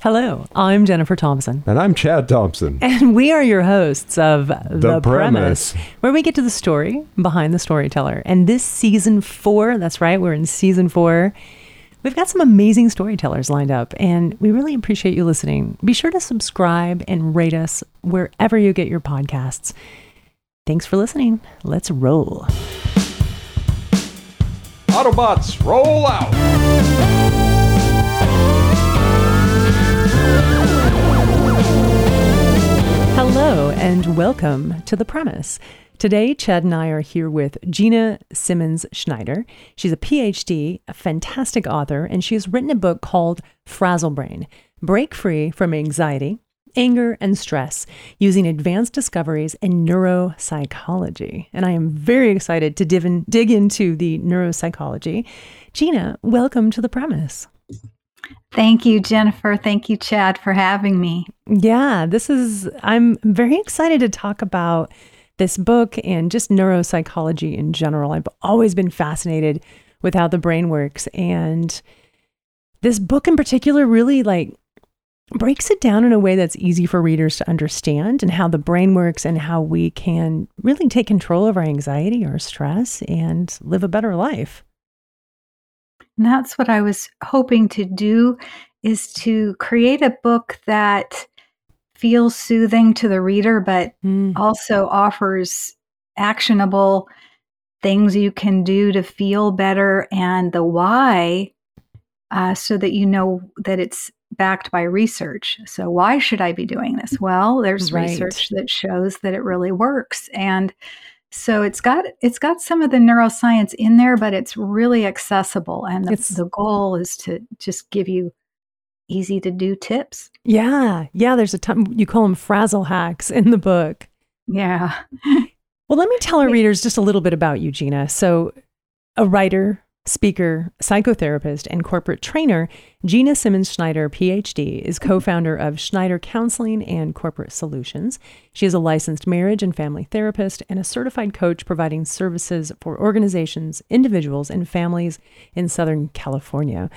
Hello, I'm Jennifer Thompson. And I'm Chad Thompson. And we are your hosts of The, The Premise. where we get to the story behind the storyteller. And this season four, that's right, we're in season four. We've got some amazing storytellers lined up, and we really appreciate you listening. Be sure to subscribe and rate us wherever you get your podcasts. Thanks for listening. Let's roll. Autobots, roll out! Hello, and welcome to The Premise. Today, Chad and I are here with Gina Simmons Schneider. She's a PhD, a fantastic author, and she has written a book called Frazzlebrain Break Free from Anxiety, Anger, and Stress using advanced discoveries in neuropsychology. And I am very excited to dig into the neuropsychology. Gina, welcome to The Premise. Thank you, Jennifer. Thank you, Chad, for having me. Yeah, this is, I'm very excited to talk about this book and just neuropsychology in general. I've always been fascinated with how the brain works. And this book in particular really like breaks it down in a way that's easy for readers to understand and how the brain works and how we can really take control of our anxiety or stress and live a better life. And that's what I was hoping to do is to create a book that feels soothing to the reader, but Mm, also offers actionable things you can do to feel better and the why uh, so that you know that it's backed by research. So, why should I be doing this? Well, there's Right. research that shows that it really works. And so it's got it's got some of the neuroscience in there, but it's really accessible. And the, the goal is to just give you easy to do tips. Yeah, yeah, there's a ton, you call them frazzle hacks in the book. Yeah. Well, let me tell our readers just a little bit about you, Gina. So, a writer, speaker, psychotherapist, and corporate trainer, Gina Simmons Schneider, PhD, is co founder of Schneider Counseling and Corporate Solutions. She is a licensed marriage and family therapist and a certified coach providing services for organizations, individuals, and families in Southern California.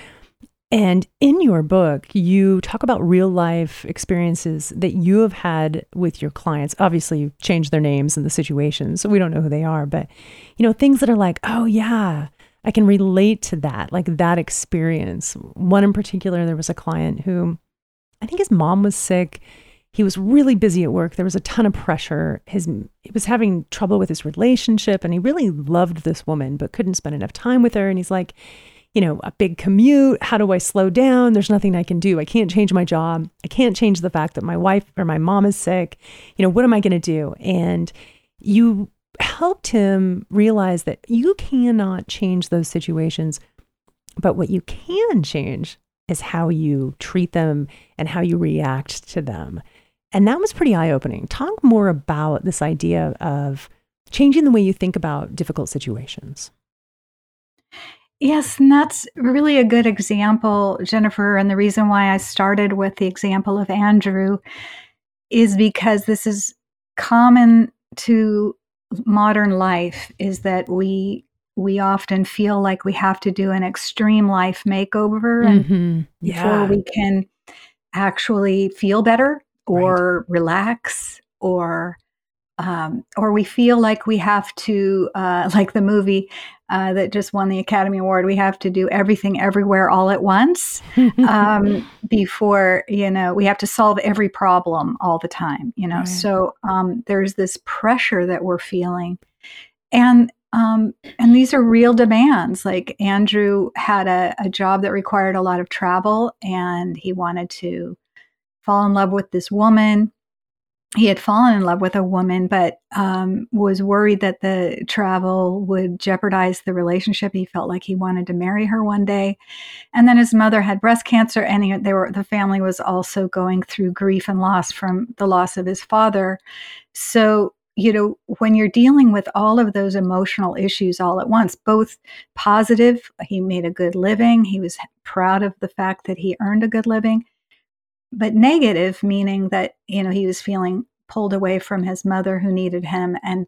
And in your book, you talk about real life experiences that you have had with your clients. Obviously, you've changed their names and the situations, so we don't know who they are, but you know, things that are like, oh, yeah, I can relate to that, like that experience. One in particular, there was a client who I think his mom was sick. He was really busy at work. There was a ton of pressure. His he was having trouble with his relationship and he really loved this woman but couldn't spend enough time with her and he's like, you know, a big commute. How do I slow down? There's nothing I can do. I can't change my job. I can't change the fact that my wife or my mom is sick. You know, what am I going to do? And you helped him realize that you cannot change those situations, but what you can change is how you treat them and how you react to them. And that was pretty eye opening. Talk more about this idea of changing the way you think about difficult situations. Yes, and that's really a good example, Jennifer. And the reason why I started with the example of Andrew is because this is common to modern life is that we we often feel like we have to do an extreme life makeover and Mhm. before we can actually feel better or relax or um, or we feel like we have to uh, like the movie uh, that just won the academy award we have to do everything everywhere all at once um, before you know we have to solve every problem all the time you know? Right. so um, there's this pressure that we're feeling. And um, and these are real demands. Like andrew had a, a job that required a lot of travel and he wanted to fall in love with this woman he had fallen in love with a woman, but um, was worried that the travel would jeopardize the relationship. He felt like he wanted to marry her one day, and then his mother had breast cancer, and he, they were the family was also going through grief and loss from the loss of his father. So you know when you're dealing with all of those emotional issues all at once, both positive, he made a good living, he was proud of the fact that he earned a good living but negative meaning that you know he was feeling pulled away from his mother who needed him and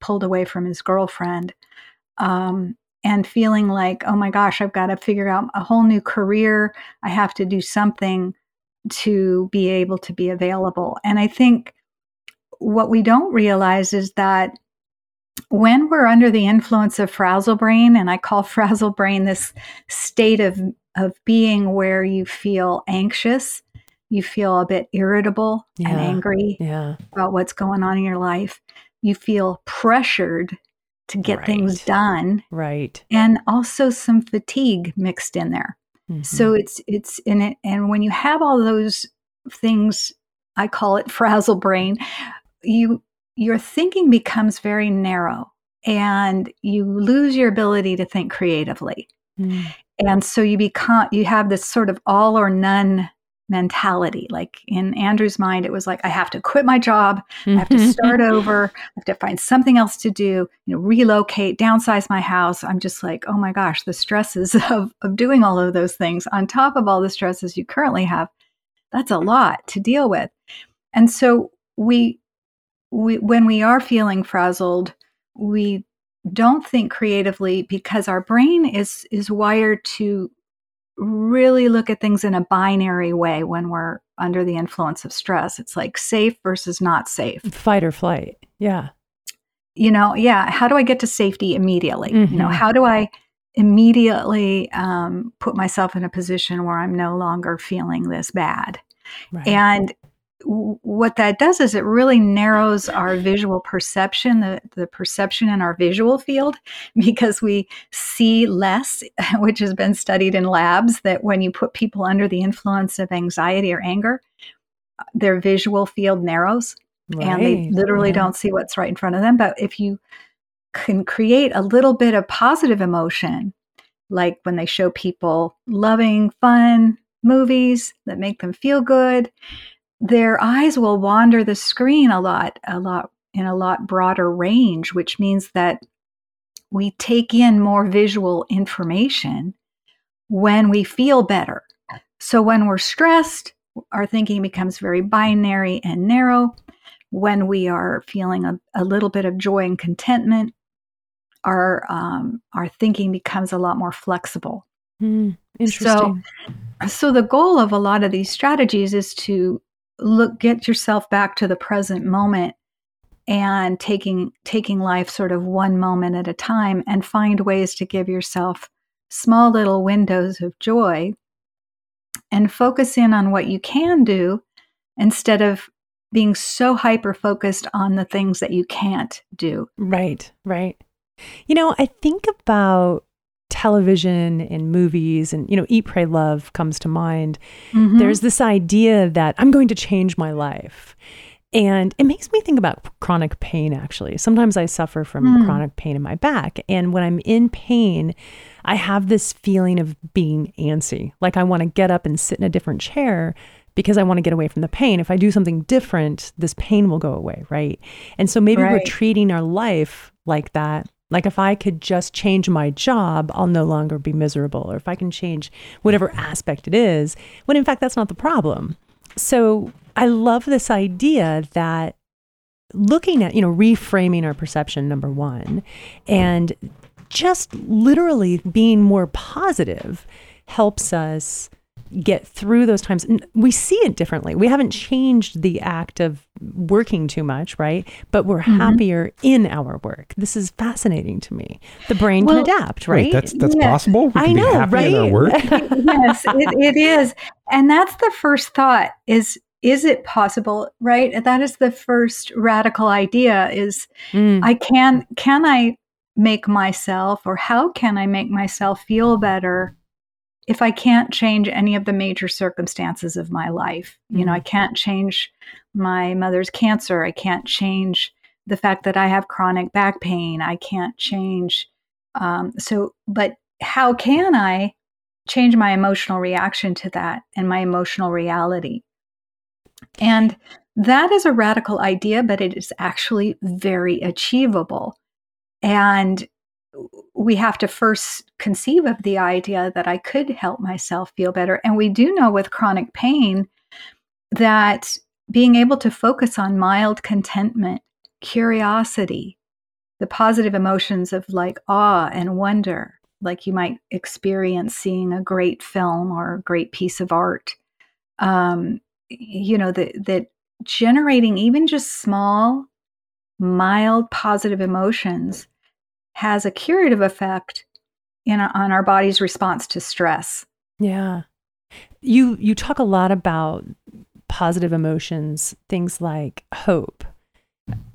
pulled away from his girlfriend um, and feeling like oh my gosh i've got to figure out a whole new career i have to do something to be able to be available. And I think what we don't realize is that when we're under the influence of frazzle brain, and I call frazzle brain this state of, of being where you feel anxious, you feel a bit irritable Yeah. and angry Yeah. about what's going on in your life, you feel pressured to get things done, Right. and also some fatigue mixed in there. Mhm. So it's it's in it, and when you have all those things, I call it frazzle brain. You your thinking becomes very narrow, and you lose your ability to think creatively. Mm. And so you become you have this sort of all or none mentality. Like in Andrew's mind, it was like I have to quit my job, I have to mm-hmm. start over, I have to find something else to do, you know, relocate, downsize my house. I'm just like, oh my gosh, the stresses of, of doing all of those things on top of all the stresses you currently have, that's a lot to deal with. And so we we when we are feeling frazzled, we don't think creatively because our brain is is wired to really look at things in a binary way when we're under the influence of stress. It's like safe versus not safe. Fight or flight. Yeah. You know, yeah, how do I get to safety immediately? You know, Mhm. how do I immediately um, put myself in a position where I'm no longer feeling this bad? Right. And what that does is it really narrows our visual perception, the, the perception in our visual field, because we see less, which has been studied in labs that when you put people under the influence of anxiety or anger, uh, their visual field narrows and they literally Yeah. don't see what's right in front of them. But if you can create a little bit of positive emotion, like when they show people loving, fun movies that make them feel good, their eyes will wander the screen a lot, a lot in a lot broader range, which means that we take in more visual information when we feel better. So when we're stressed, our thinking becomes very binary and narrow. When we are feeling a, a little bit of joy and contentment, our um, our thinking becomes a lot more flexible. Mm, interesting. So the goal of a lot of these strategies is to look get yourself back to the present moment and taking taking life sort of one moment at a time and find ways to give yourself small little windows of joy and focus in on what you can do instead of being so hyper focused on the things that you can't do. Right, right. You know, I think about television and movies and, you know, Eat, Pray, Love comes to mind. Mhm. There's this idea that I'm going to change my life. And it makes me think about chronic pain, actually. Sometimes I suffer from Hmm. chronic pain in my back. And when I'm in pain, I have this feeling of being antsy. Like I want to get up and sit in a different chair because I want to get away from the pain. If I do something different, this pain will go away, right? And so maybe we're treating our life like that. Like if I could just change my job, I'll no longer be miserable. Or if I can change whatever aspect it is, when in fact that's not the problem. So I love this idea that looking at, you know, reframing our perception, number one, and just literally being more positive helps us get through those times. We see it differently. We haven't changed the act of working too much, right? But we're Mhm. happier in our work. This is fascinating to me. The brain Well- can adapt, Wait, right? that's that's Yeah. possible. We I know, be happy in our right? work. yes, it, it is. And that's the first thought is is it possible, right? That is the first radical idea is Mm, I can can I make myself or how can I make myself feel better if I can't change any of the major circumstances of my life? You know. I can't change my mother's cancer. I can't change the fact that I have chronic back pain. I can't change um, so but how can I change my emotional reaction to that and my emotional reality? And that is a radical idea, but it is actually very achievable. And we have to first conceive of the idea that I could help myself feel better. And we do know with chronic pain that being able to focus on mild contentment, curiosity, the positive emotions of like awe and wonder, like you might experience seeing a great film or a great piece of art, um, you know, that, that generating even just small, mild positive emotions has a curative effect in, on our body's response to stress. Yeah. You you talk a lot about positive emotions, things like hope,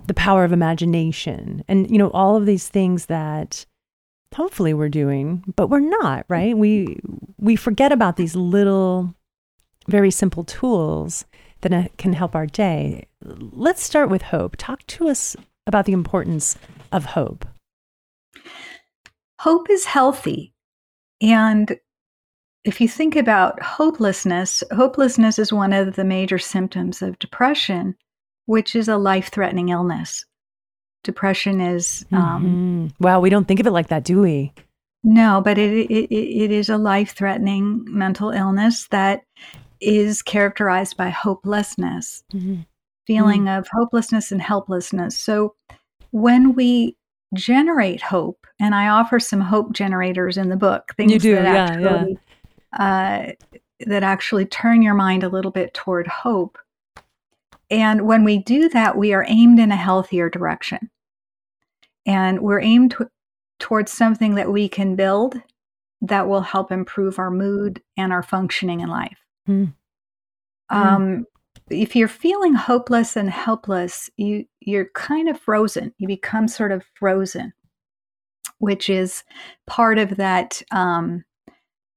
the power of imagination, and you know all of these things that hopefully we're doing, but we're not, right? We we forget about these little very simple tools that uh, can help our day. Let's start with hope. Talk to us about the importance of hope. Hope is healthy. And if you think about hopelessness, hopelessness is one of the major symptoms of depression, which is a life threatening illness. Depression is. Um, mm-hmm. Wow, we don't think of it like that, do we? No, but it, it, it is a life threatening mental illness that is characterized by hopelessness, mm-hmm. feeling mm-hmm. of hopelessness and helplessness. So when we generate hope, and I offer some hope generators in the book, things you do, that yeah, actually yeah uh, that actually turn your mind a little bit toward hope. And when we do that, we are aimed in a healthier direction. And we're aimed t- towards something that we can build that will help improve our mood and our functioning in life. Mm. Um, if you're feeling hopeless and helpless, you you're kind of frozen. You become sort of frozen, which is part of that um,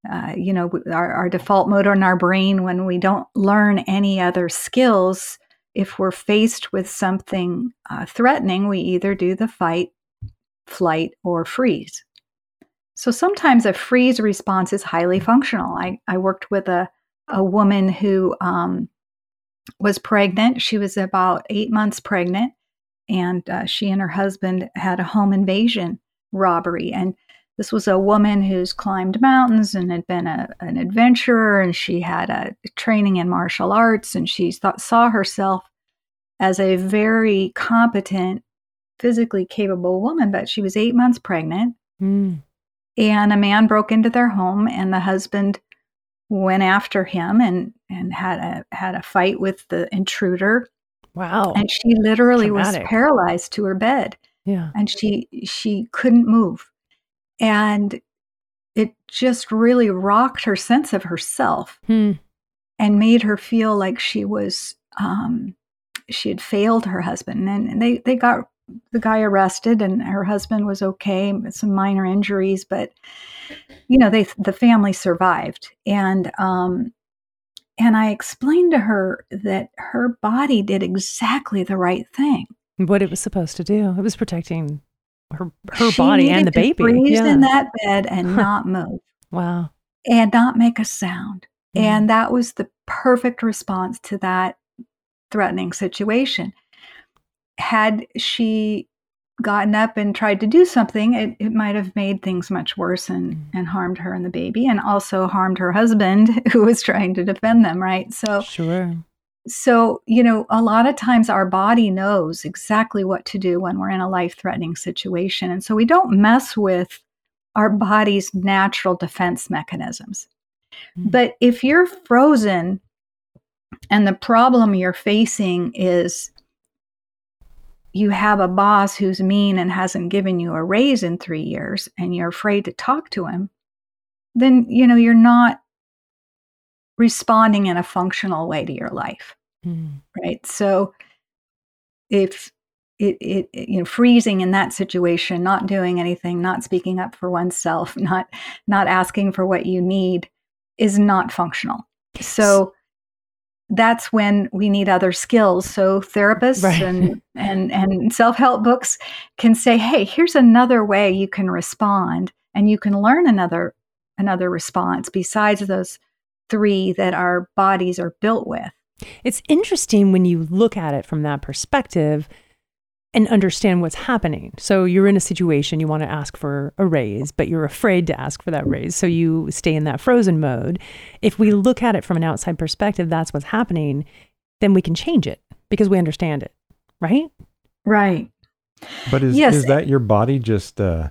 uh, you know, our, our default mode in our brain when we don't learn any other skills, if we're faced with something uh, threatening, we either do the fight, flight, or freeze. So sometimes a freeze response is highly functional. I, I worked with a, a woman who um, was pregnant. She was about eight months pregnant, and uh, she and her husband had a home invasion robbery. And this was a woman who's climbed mountains and had been a, an adventurer, and she had a training in martial arts, and she thought, saw herself as a very competent, physically capable woman. But she was eight months pregnant, mm. and a man broke into their home, and the husband went after him and and had a had a fight with the intruder. Wow! And she literally Traumatic. was paralyzed to her bed. Yeah, and she she couldn't move and it just really rocked her sense of herself hmm. and made her feel like she was, um, she had failed her husband. And, and they, they got the guy arrested and her husband was okay with some minor injuries, but you know, they, the family survived. And, um, and I explained to her that her body did exactly the right thing. What it was supposed to do. It was protecting her her she body and the baby. Freeze yeah. in that bed and not move. Wow. And not make a sound. Mm. And that was the perfect response to that threatening situation. Had she gotten up and tried to do something, it, it might have made things much worse and, mm. and harmed her and the baby, and also harmed her husband who was trying to defend them, right? So, sure. So, you know, a lot of times our body knows exactly what to do when we're in a life threatening situation. And so we don't mess with our body's natural defense mechanisms. Mm-hmm. But if you're frozen and the problem you're facing is you have a boss who's mean and hasn't given you a raise in three years and you're afraid to talk to him, then, you know, you're not responding in a functional way to your life. Mm. Right. So if it, it, you know freezing in that situation not doing anything not speaking up for oneself not not asking for what you need is not functional so that's when we need other skills so therapists right. and and and self-help books can say hey here's another way you can respond and you can learn another another response besides those three that our bodies are built with it's interesting when you look at it from that perspective and understand what's happening. So you're in a situation you want to ask for a raise, but you're afraid to ask for that raise. So you stay in that frozen mode. If we look at it from an outside perspective, that's what's happening, then we can change it because we understand it, right? Right. But is yes. is that your body just uh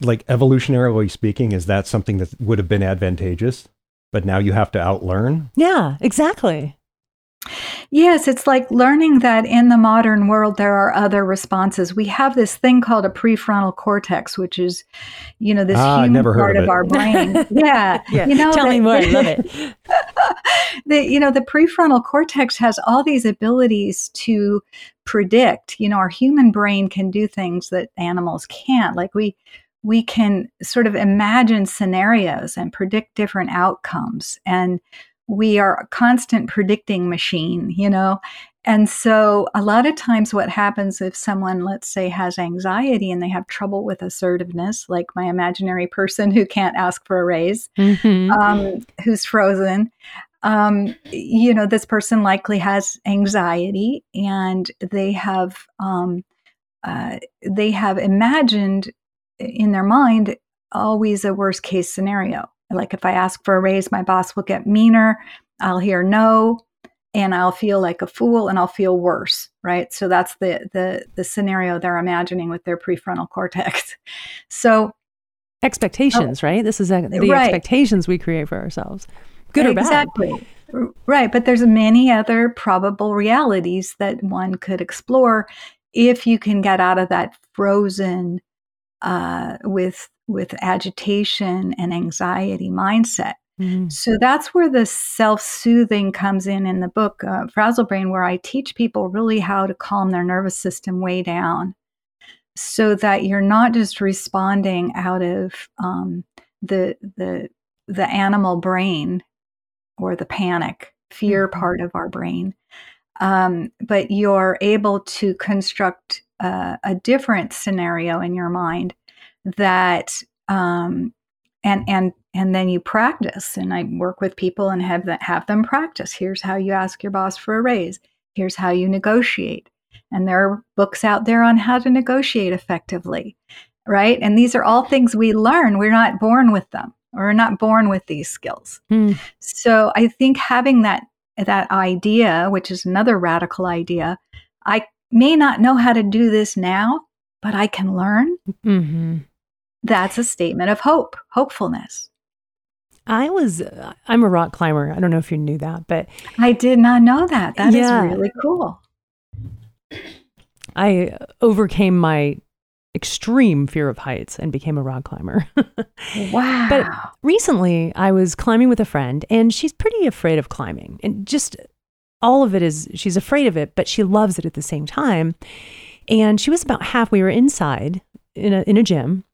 like evolutionarily speaking, is that something that would have been advantageous? but now you have to outlearn. Yeah, exactly. Yes, it's like learning that in the modern world there are other responses. We have this thing called a prefrontal cortex, which is, you know, this ah, human part of, of our brain. yeah, yeah. You know, tell the, me more. I love it. the you know the prefrontal cortex has all these abilities to predict. You know, our human brain can do things that animals can't. Like we we can sort of imagine scenarios and predict different outcomes and we are a constant predicting machine, you know? And so, a lot of times, what happens if someone, let's say, has anxiety and they have trouble with assertiveness, like my imaginary person who can't ask for a raise, mm-hmm. um, who's frozen, um, you know, this person likely has anxiety and they have um, uh, they have imagined in their mind always a worst case scenario. Like if I ask for a raise, my boss will get meaner. I'll hear no and I'll feel like a fool and I'll feel worse, right? So that's the the the scenario they're imagining with their prefrontal cortex. So expectations, oh, right? This is a, the right. expectations we create for ourselves. Good or bad. Exactly. Right, but there's many other probable realities that one could explore if you can get out of that frozen uh, with with agitation and anxiety mindset. Mm-hmm. So that's where the self soothing comes in in the book, uh, Frazzlebrain, where I teach people really how to calm their nervous system way down so that you're not just responding out of um, the, the, the animal brain or the panic, fear mm-hmm. part of our brain, um, but you're able to construct uh, a different scenario in your mind that um, and and and then you practice. And i work with people and have that have them practice. Here's how you ask your boss for a raise. Here's how you negotiate. And there are books out there on how to negotiate effectively right? And these are all things we learn. We're not born with them. We're not born with these skills. Hmm. so i think having that that idea which is another radical idea i may not know how to do this now but i can learn. Mm-hmm that's a statement of hope, hopefulness. I was, I'm a rock climber. I don't know if you knew that, but I did not know that. That yeah, is really cool. I overcame my extreme fear of heights and became a rock climber. wow. But recently I was climbing with a friend and she's pretty afraid of climbing. And just all of it is, she's afraid of it, but she loves it at the same time. And she was about half, we were inside in a, in a gym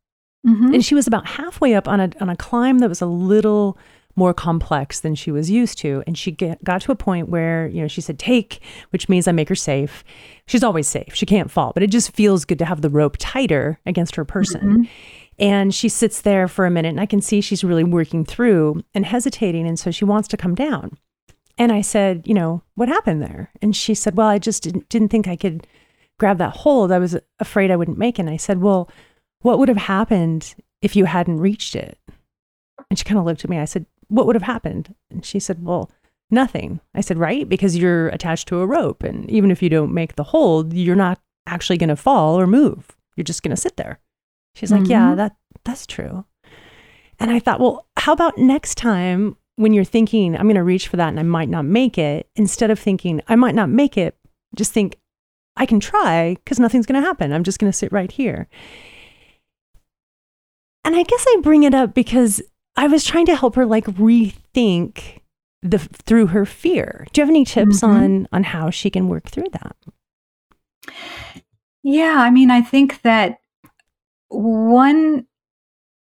Mm-hmm. And she was about halfway up on a on a climb that was a little more complex than she was used to. And she get, got to a point where, you know, she said, take, which means I make her safe. She's always safe. She can't fall, but it just feels good to have the rope tighter against her person. Mm-hmm. And she sits there for a minute and I can see she's really working through and hesitating. And so she wants to come down. And I said, you know, what happened there? And she said, well, I just didn't, didn't think I could grab that hold. I was afraid I wouldn't make it. And I said, well, what would have happened if you hadn't reached it? And she kind of looked at me. I said, What would have happened? And she said, Well, nothing. I said, Right, because you're attached to a rope. And even if you don't make the hold, you're not actually going to fall or move. You're just going to sit there. She's mm-hmm. like, Yeah, mm-hmm. that, that's true. And I thought, Well, how about next time when you're thinking, I'm going to reach for that and I might not make it, instead of thinking, I might not make it, just think, I can try because nothing's going to happen. I'm just going to sit right here. And I guess I bring it up because I was trying to help her like rethink the through her fear. Do you have any tips mm-hmm. on on how she can work through that? Yeah, I mean, I think that one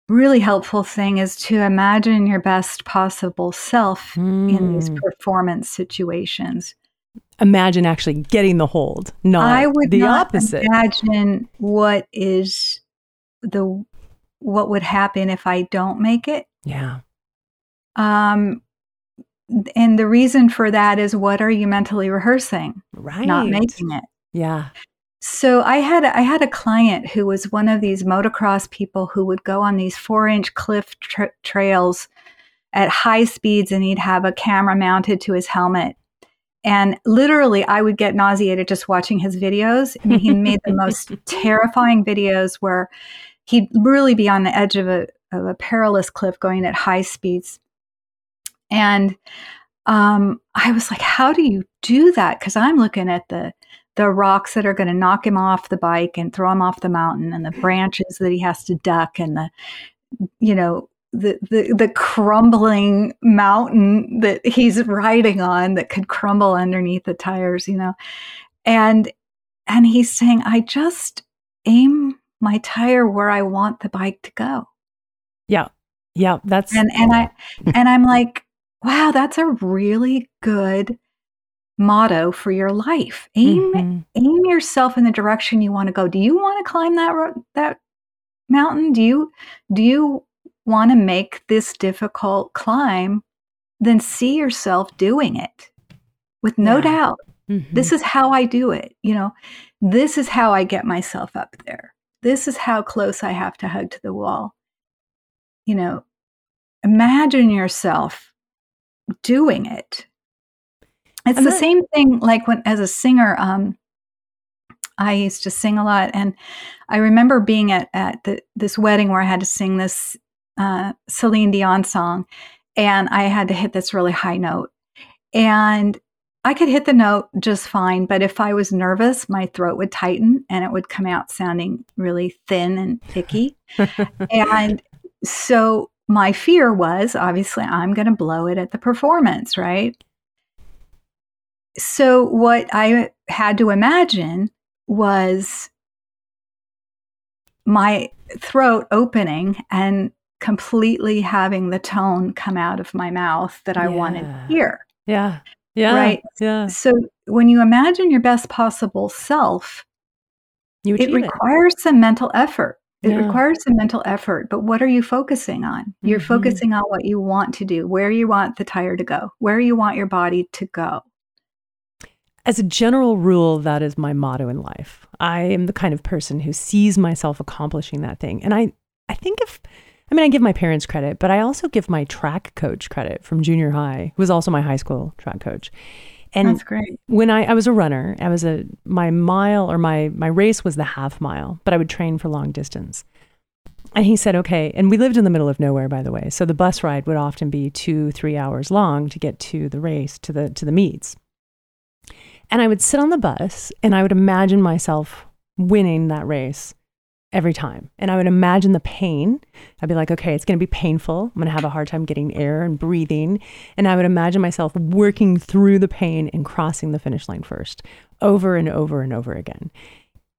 really helpful thing is to imagine your best possible self mm. in these mm. performance situations. Imagine actually getting the hold, not I would the not opposite. Imagine what is the what would happen if I don't make it. Yeah. Um, and the reason for that is what are you mentally rehearsing? Right. Not making it. Yeah. So I had I had a client who was one of these motocross people who would go on these four inch cliff tra- trails at high speeds, and he'd have a camera mounted to his helmet. And literally, I would get nauseated just watching his videos. I mean, he made the most terrifying videos where he'd really be on the edge of a, of a perilous cliff going at high speeds. And um, I was like, how do you do that? Because I'm looking at the the rocks that are going to knock him off the bike and throw him off the mountain, and the branches that he has to duck, and the you know the, the the crumbling mountain that he's riding on that could crumble underneath the tires, you know. And and he's saying, I just aim my tire where I want the bike to go. Yeah. Yeah. That's and and I and I'm like, wow, that's a really good motto for your life. Aim mm-hmm. aim yourself in the direction you want to go. Do you want to climb that that mountain? Do you do you want to make this difficult climb, then see yourself doing it with no yeah. doubt. Mm-hmm. This is how I do it. You know, this is how I get myself up there. This is how close I have to hug to the wall. You know, imagine yourself doing it. It's the same thing like when, as a singer, um, I used to sing a lot. And I remember being at, at the, this wedding where I had to sing this uh, Celine Dion song, and I had to hit this really high note. And I could hit the note just fine, but if I was nervous, my throat would tighten and it would come out sounding really thin and picky. and so my fear was obviously I'm going to blow it at the performance, right? So what I had to imagine was my throat opening and completely having the tone come out of my mouth that I yeah. wanted to hear. Yeah. Yeah. Right. Yeah. So when you imagine your best possible self, you it requires it. some mental effort. It yeah. requires some mental effort, but what are you focusing on? You're mm-hmm. focusing on what you want to do, where you want the tire to go, where you want your body to go. As a general rule, that is my motto in life. I am the kind of person who sees myself accomplishing that thing. And I, I think if I mean, I give my parents credit, but I also give my track coach credit from junior high, who was also my high school track coach. And That's great. When I, I was a runner, I was a my mile or my my race was the half mile, but I would train for long distance. And he said, okay. And we lived in the middle of nowhere, by the way. So the bus ride would often be two, three hours long to get to the race, to the to the meets. And I would sit on the bus and I would imagine myself winning that race every time. And I would imagine the pain. I'd be like, okay, it's going to be painful. I'm going to have a hard time getting air and breathing. And I would imagine myself working through the pain and crossing the finish line first over and over and over again.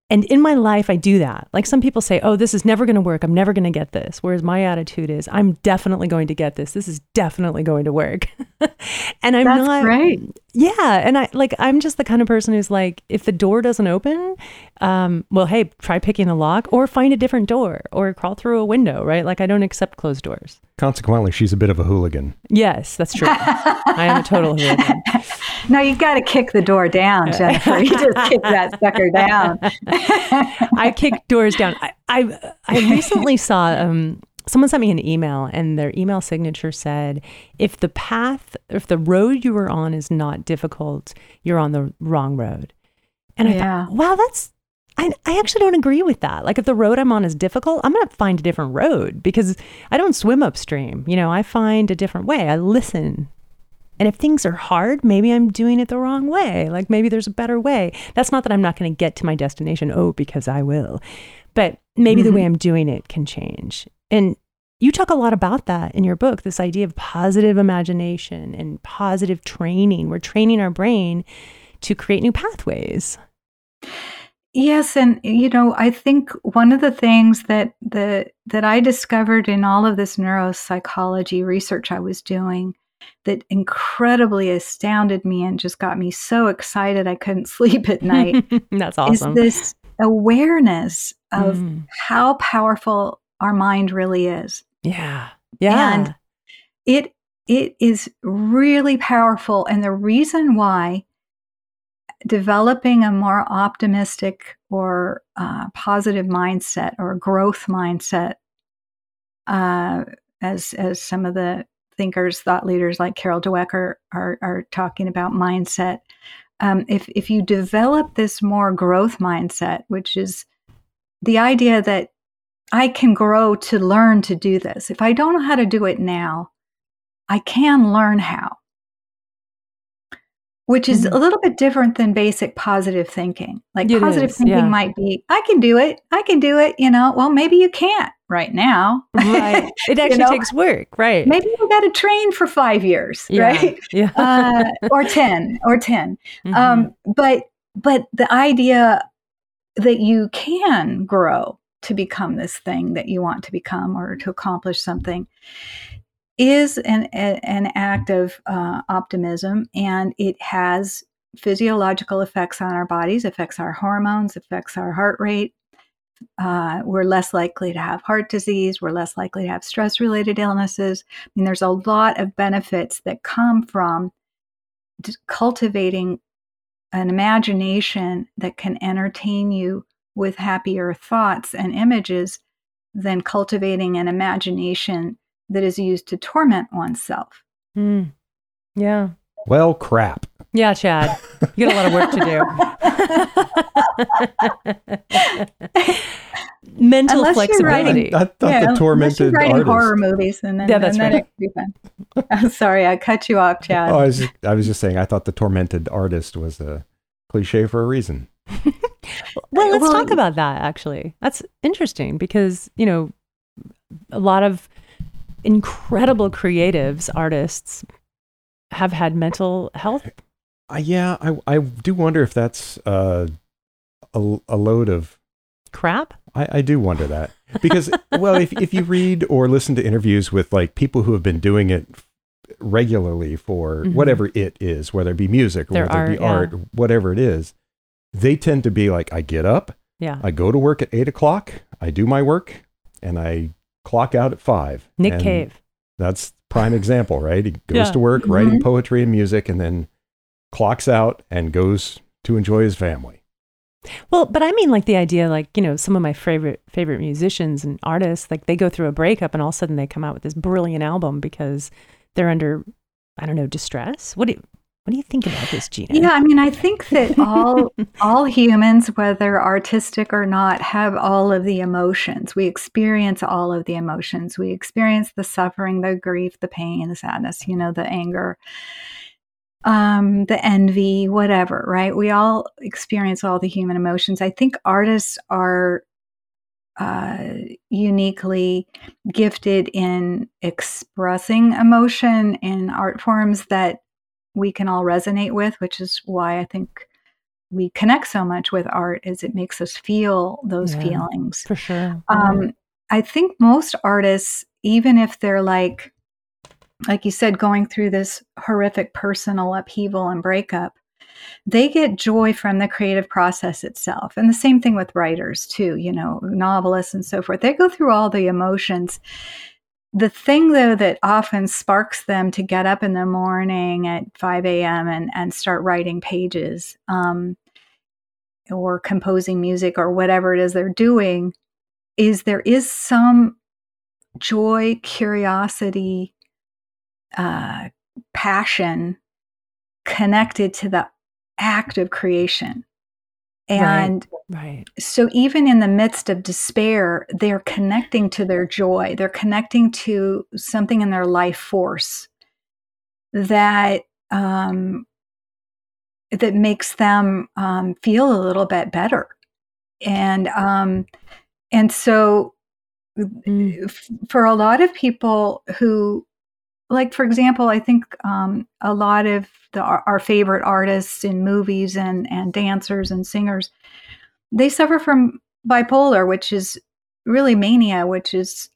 And in my life, I do that. Like some people say, oh, this is never going to work. I'm never going to get this. Whereas my attitude is, I'm definitely going to get this. This is definitely going to work. and I'm That's not. great. Yeah. And I like, I'm just the kind of person who's like, if the door doesn't open, um, well, hey, try picking the lock or find a different door or crawl through a window, right? Like, I don't accept closed doors. Consequently, she's a bit of a hooligan. Yes, that's true. I am a total hooligan. No, you got to kick the door down, Jennifer. You just kick that sucker down. I kick doors down. I I, I recently saw um, someone sent me an email, and their email signature said, "If the path, if the road you are on is not difficult, you're on the wrong road." And I yeah. thought, wow, that's I, I actually don't agree with that. Like, if the road I'm on is difficult, I'm going to find a different road because I don't swim upstream. You know, I find a different way. I listen and if things are hard, maybe I'm doing it the wrong way. Like maybe there's a better way. That's not that I'm not going to get to my destination, oh, because I will. But maybe mm-hmm. the way mm-hmm. I'm doing it can change. And you talk a lot about that in your book this idea of positive imagination and positive training. We're training our brain to create new pathways. Yes, and you know, I think one of the things that the that I discovered in all of this neuropsychology research I was doing that incredibly astounded me and just got me so excited I couldn't sleep at night. That's awesome. Is this awareness of mm. how powerful our mind really is. Yeah. Yeah. And it it is really powerful and the reason why developing a more optimistic or uh, positive mindset or growth mindset uh, as as some of the thinkers, thought leaders like Carol Dweck are, are, are talking about mindset. Um, if, if you develop this more growth mindset, which is the idea that I can grow to learn to do this. If I don't know how to do it now, I can learn how which is Mhm. a little bit different than basic positive thinking. Like It positive is, thinking yeah. might be, I can do it. I can do it. You know, well, maybe you can't right now. Right. It actually know? takes work, right? maybe you got to train for five years, yeah. right? Yeah. uh, or 10 or 10. Mhm. Um, but, but the idea that you can grow to become this thing that you want to become or to accomplish something is an, a- an act of uh, optimism and it has physiological effects on our bodies affects our hormones affects our heart rate. Uh, we're less likely to have heart disease we're less likely to have stress related illnesses. I mean there's a lot of benefits that come from cultivating an imagination that can entertain you with happier thoughts and images than cultivating an imagination that is used to torment oneself. Mm. Yeah. Well, crap. Yeah, Chad. You got a lot of work to do. Mental Unless you're flexibility. I thought Yeah, the tormented you're writing artist. horror movies, and then, Yeah, that's and then right. it could be fun. I'm sorry, I cut you off, Chad. Oh, I was, just, I was just saying, I thought the tormented artist was a cliche for a reason. Well, let's Well, talk about that actually. That's interesting because, you know, a lot of incredible creatives, artists have had mental health. Uh, yeah, I, I do wonder if that's uh, a, a load of. Crap. I, I do wonder that because, well, if if you read or listen to interviews with like people who have been doing it regularly for Mhm. whatever it is, whether it be music or whether it be art, art, whatever it is, they tend to be like, I get up, Yeah. I go to work at eight o'clock, I do my work, and I clock out at five. Nick Cave. That's prime example, right? He goes Yeah. to work writing Mhm. poetry and music, and then clocks out and goes to enjoy his family. Well, but I mean like the idea like, you know, some of my favorite favorite musicians and artists, like they go through a breakup and all of a sudden they come out with this brilliant album because they're under I don't know, distress. What do you what do you think about this, Gina? Yeah, I mean, I think that all all humans, whether artistic or not, have all of the emotions. We experience all of the emotions. We experience the suffering, the grief, the pain, the sadness, you know, the anger, um, the envy, whatever, right? We all experience all the human emotions. I think artists are uh, uniquely gifted in expressing emotion in art forms that we can all resonate with, which is why I think we connect so much with art is it makes us feel those Yeah. feelings. For sure. Um, I think most artists, even if they're like, like you said, going through this horrific personal upheaval and breakup, they get joy from the creative process itself. And the same thing with writers, too, you know, novelists and so forth. They go through all the emotions. The thing, though, that often sparks them to get up in the morning at 5 a.m. and, and start writing pages um, or composing music or whatever it is they're doing is there is some joy, curiosity, uh, passion connected to the act of creation. Right. And right. so, even in the midst of despair, they're connecting to their joy. They're connecting to something in their life force that um, that makes them um, feel a little bit better. And um, and so, Mm. f- for a lot of people who like for example i think um, a lot of the, our, our favorite artists in movies and, and dancers and singers they suffer from bipolar which is really mania which is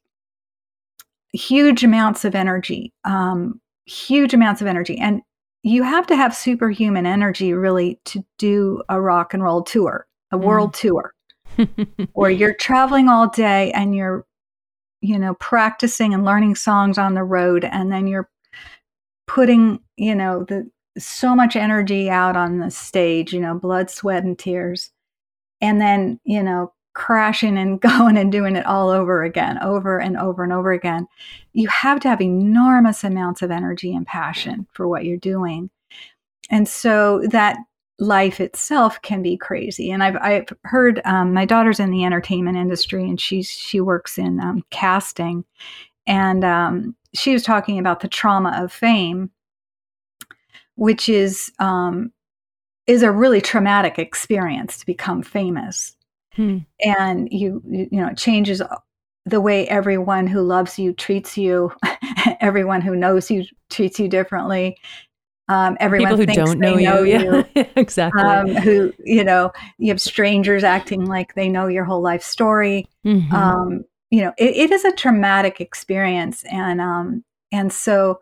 huge amounts of energy um, huge amounts of energy and you have to have superhuman energy really to do a rock and roll tour a Mm. world tour or you're traveling all day and you're you know practicing and learning songs on the road and then you're putting you know the so much energy out on the stage you know blood sweat and tears and then you know crashing and going and doing it all over again over and over and over again. You have to have enormous amounts of energy and passion for what you're doing. And so that life itself can be crazy. And I've I've heard um, my daughter's in the entertainment industry, and she's she works in um, casting, and um, she was talking about the trauma of fame, which is um, is a really traumatic experience to become famous, Hmm. and you you, you know it changes the way everyone who loves you treats you, everyone who knows you treats you differently. Um, everyone People who thinks don't they know, you. Yeah, exactly. um, who you know you have strangers acting like they know your whole life story Mhm. um, you know it, it is a traumatic experience and um, and so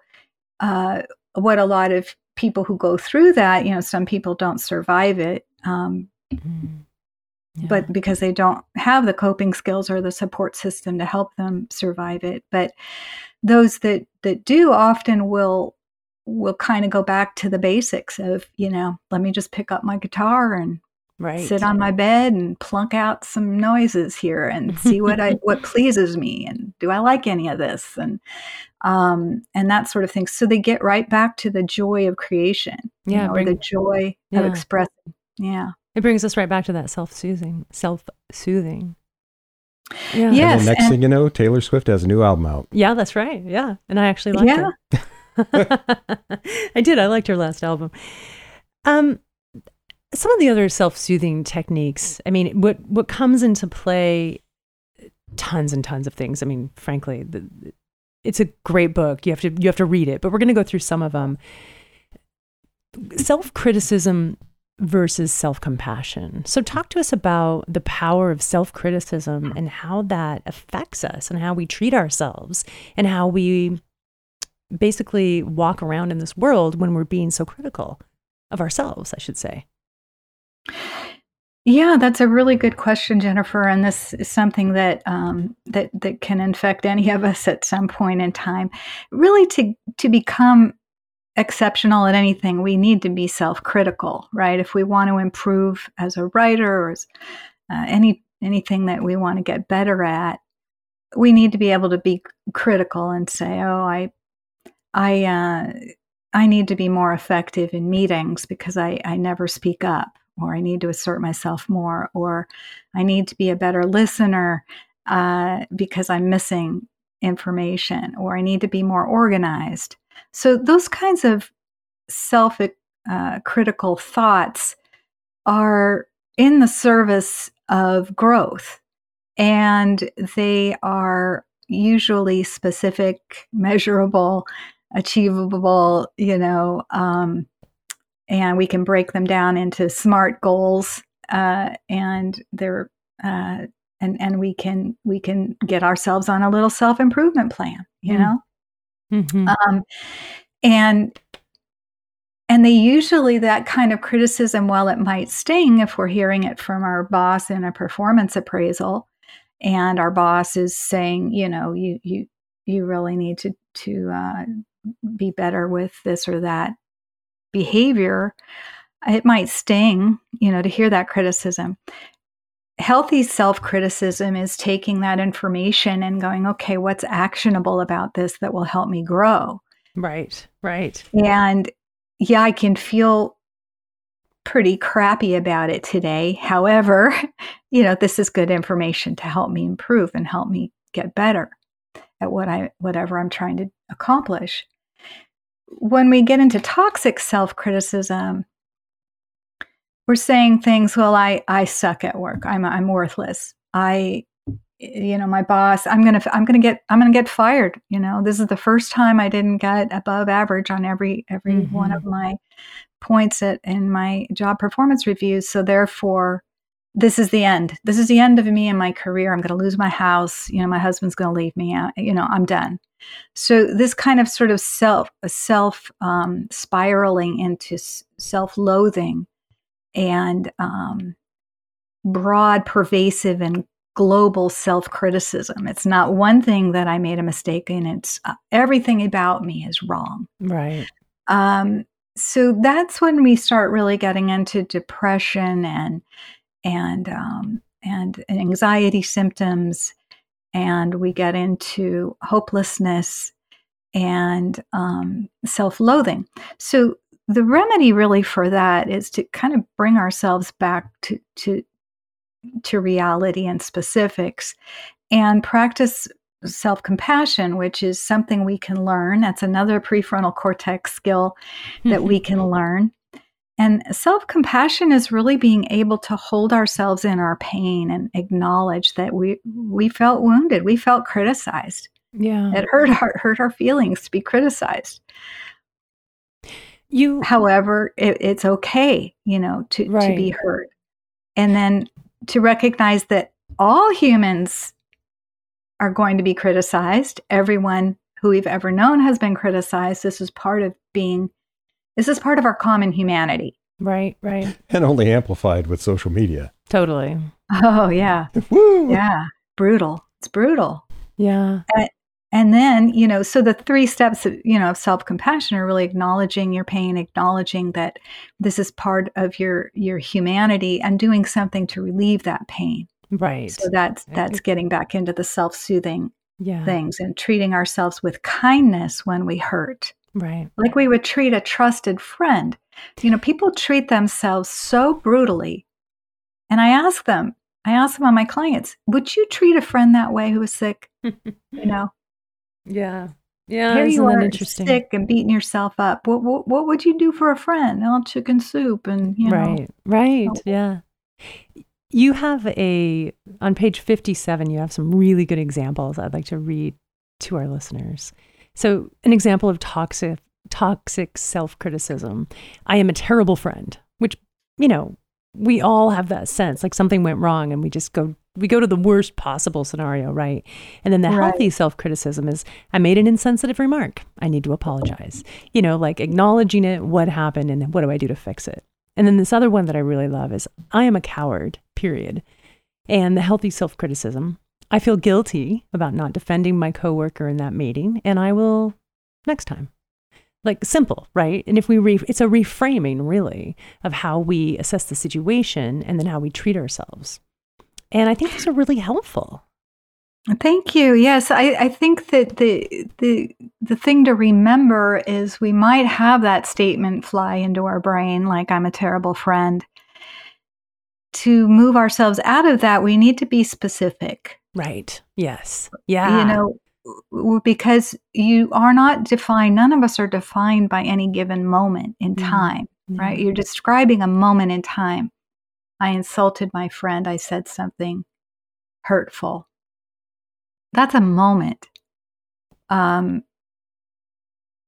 uh, what a lot of people who go through that you know some people don't survive it um, Mhm. Yeah. but because they don't have the coping skills or the support system to help them survive it but those that that do often will will kind of go back to the basics of you know let me just pick up my guitar and right. sit on my bed and plunk out some noises here and see what I what pleases me and do I like any of this and um and that sort of thing. So they get right back to the joy of creation, you Yeah, know, or the joy Yeah. of expressing. Yeah. It brings us right back to that self-soothing, self-soothing. Yeah. Yeah. and the next and- thing you know, Taylor Swift has a new album out. Yeah, that's right. Yeah. And I actually liked Yeah. it. I did. I liked her last album. Um some of the other self-soothing techniques, I mean, what what comes into play tons and tons of things. I mean, frankly, the, it's a great book. You have to you have to read it, but we're going to go through some of them. Self-criticism versus self-compassion. So talk to us about the power of self-criticism and how that affects us and how we treat ourselves and how we basically walk around in this world when we're being so critical of ourselves, I should say. Yeah, that's a really good question, Jennifer, and this is something that um, that that can infect any of us at some point in time. Really, to to become exceptional at anything, we need to be self-critical, right? If we want to improve as a writer or as uh, any anything that we want to get better at, we need to be able to be critical and say, "Oh, I, I, uh, I need to be more effective in meetings because I I never speak up." or I need to assert myself more, or I need to be a better listener uh, because I'm missing information, or I need to be more organized. So, those kinds of self uh, critical thoughts are in the service of growth, and they are usually specific, measurable, achievable, you know. Um, and we can break them down into smart goals uh, and they're uh, and and we can we can get ourselves on a little self improvement plan you Mm. know Mm-hmm. um, and and they usually that kind of criticism while it might sting if we're hearing it from our boss in a performance appraisal and our boss is saying you know you you you really need to to uh, be better with this or that behavior, it might sting, you know, to hear that criticism. Healthy self criticism is taking that information and going, okay, what's actionable about this that will help me grow? Right, right. And yeah, I can feel pretty crappy about it today. However, you know, this is good information to help me improve and help me get better at what I whatever I'm trying to accomplish when we get into toxic self-criticism we're saying things well i i suck at work. I'm i'm worthless. I you know my boss i'm going to i'm going to get i'm going to get fired. You know this is the first time i didn't get above average on every every mm-hmm. one of my points at in my job performance reviews. So therefore this is the end. This is the end of me and my career. I'm going to lose my house. You know my husband's going to leave me. You know i'm done. So this kind of sort of self self um, spiraling into self-loathing and um, broad pervasive and global self-criticism. It's not one thing that i made a mistake in. It's uh, everything about me is wrong. Right. Um, so that's when we start really getting into depression and and um, and anxiety symptoms and we get into hopelessness and um, self loathing. So, the remedy really for that is to kind of bring ourselves back to, to, to reality and specifics and practice self compassion, which is something we can learn. That's another prefrontal cortex skill that we can learn. And self compassion is really being able to hold ourselves in our pain and acknowledge that we, we felt wounded, we felt criticized. Yeah. It hurt our, hurt our feelings to be criticized. You, However, it, it's okay, you know, to, to be hurt. And then to recognize that all humans are going to be criticized. Everyone who we've ever known has been criticized. This is part of being, this is part of our common humanity. right, right. And only amplified with social media. Totally. Oh, yeah. Woo! Yeah. Brutal. It's brutal. Yeah. And then, you know, so the three steps, of, you know, of self-compassion are really acknowledging your pain, acknowledging that this is part of your your humanity and doing something to relieve that pain. Right. So that's that's getting back into the self-soothing yeah. things and treating ourselves with kindness when we hurt. Right. Like we would treat a trusted friend. You know, people treat themselves so brutally. And I ask them, I ask them on my clients, would you treat a friend that way who is sick? You know, Yeah. Yeah. here you are interesting? sick and beating yourself up. What, what what would you do for a friend? Oh, chicken soup and you know. Right. Right. Oh. Yeah. You have a on page 57 you have some really good examples I'd like to read to our listeners. So, an example of toxic toxic self-criticism. I am a terrible friend, which, you know, we all have that sense like something went wrong and we just go we go to the worst possible scenario, right? And then the Right. healthy self-criticism is I made an insensitive remark. I need to apologize. You know, like acknowledging it, what happened and what do I do to fix it? And then this other one that I really love is I am a coward, period. And the healthy self criticism. I feel guilty about not defending my coworker in that meeting, and I will next time. Like simple, right? And if we re- it's a reframing really of how we assess the situation and then how we treat ourselves. And I think these are really helpful. Thank you. Yes, I, I think that the the the thing to remember is we might have that statement fly into our brain, like I'm a terrible friend. To move ourselves out of that, we need to be specific. Right. Yes. Yeah. You know, because you are not defined. None of us are defined by any given moment in Mhm. time, right? You're describing a moment in time. I insulted my friend. I said something hurtful. That's a moment. Um,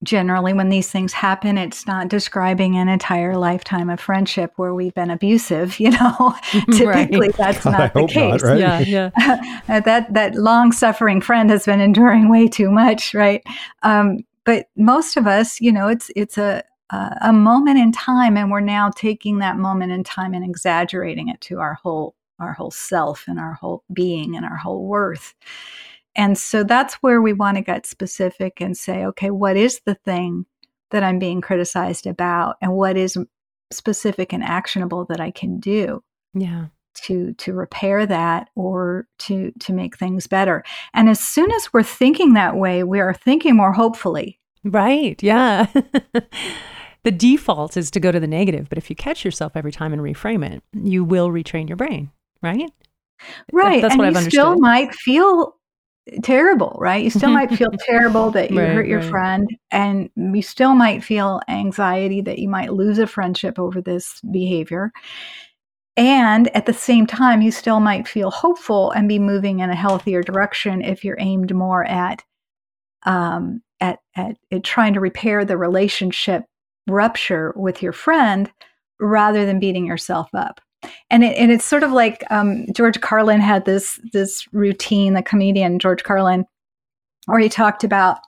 generally, when these things happen, it's not describing an entire lifetime of friendship where we've been abusive. You know, typically that's God, I not the hope not, case. right? Yeah. Yeah. That that long suffering friend has been enduring way too much, right? Um, but most of us, you know, it's it's a a a moment in time, and we're now taking that moment in time and exaggerating it to our whole our whole self and our whole being and our whole worth. And so that's where we want to get specific and say, okay, what is the thing that I'm being criticized about, and what is specific and actionable that I can do? Yeah. to to repair that or to to make things better and as soon as we're thinking that way we are thinking more hopefully Right. Yeah. the default is to go to the negative, but if you catch yourself every time and reframe it, you will retrain your brain, right? right That's and what you I've understood. still might feel terrible right? You still might feel terrible that you Right, hurt your right. friend and you still might feel anxiety that you might lose a friendship over this behavior. And at the same time you still might feel hopeful and be moving in a healthier direction if you're aimed more at um, at, at at trying to repair the relationship rupture with your friend rather than beating yourself up and it, and it's sort of like um, George Carlin had this this routine, the comedian George Carlin, where he talked about,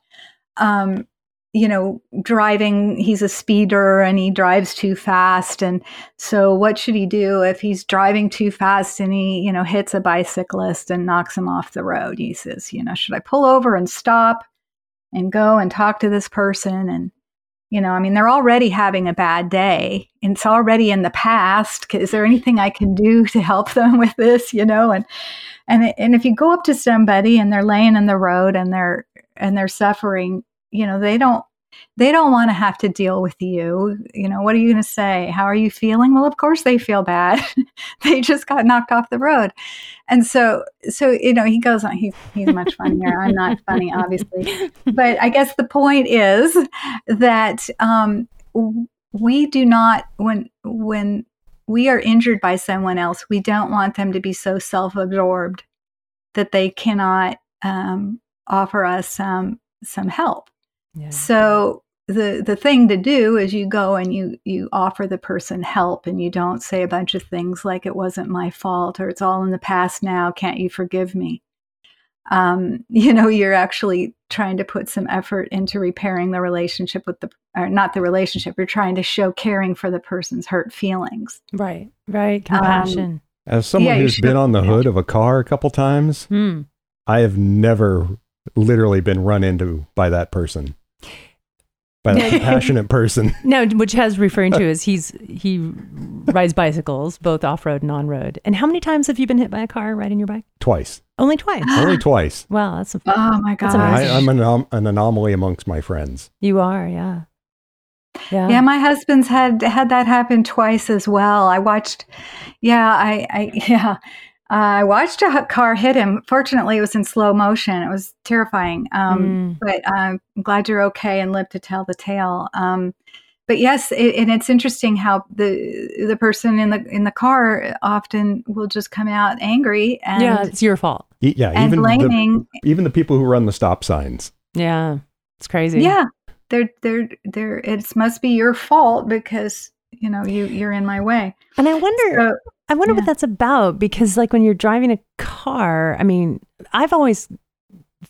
um, you know, driving. He's a speeder and he drives too fast, and so what should he do if he's driving too fast and he, you know, hits a bicyclist and knocks him off the road? He says, you know, should I pull over and stop and go and talk to this person and you know, I mean, they're already having a bad day. And it's already in the past. Is there anything I can do to help them with this? You know, and and and if you go up to somebody and they're laying in the road and they're and they're suffering, you know, they don't they don't want to have to deal with you. You know, what are you going to say? How are you feeling? Well, of course they feel bad. they just got knocked off the road. And so, so, you know, he goes on, he's, he's much funnier. I'm not funny, obviously. But I guess the point is that um, we do not, when, when we are injured by someone else, we don't want them to be so self absorbed that they cannot um, offer us some, some help. Yeah. So the the thing to do is you go and you you offer the person help and you don't say a bunch of things like it wasn't my fault or it's all in the past now. Can't you forgive me? Um, you know you're actually trying to put some effort into repairing the relationship with the or not the relationship you're trying to show caring for the person's hurt feelings. Right. Right. Compassion. Um, as someone yeah, who's been on the hood of a car a couple times hmm. i have never literally been run into by that person by that passionate person. No, which has referring to is he's he rides bicycles both off road and on road. And how many times have you been hit by a car riding your bike? Twice. Only twice. Only twice. Wow, that's a, oh my god. I, am an, an anomaly amongst my friends. You are, yeah. Yeah. yeah, my husband's had had that happen twice as well. I watched, yeah, I, I yeah, I watched a car hit him. Fortunately, it was in slow motion. It was terrifying. Um, mm. But I'm glad you're okay and live to tell the tale. Um, but yes, it, and it's interesting how the the person in the in the car often will just come out angry and yeah, it's your fault. Yeah, and even blaming the, even the people who run the stop signs. Yeah, it's crazy. Yeah, they're they're they're it must be your fault because you know you you're in my way. And I wonder. So, I wonder yeah. what that's about because, like, when you're driving a car, I mean, I've always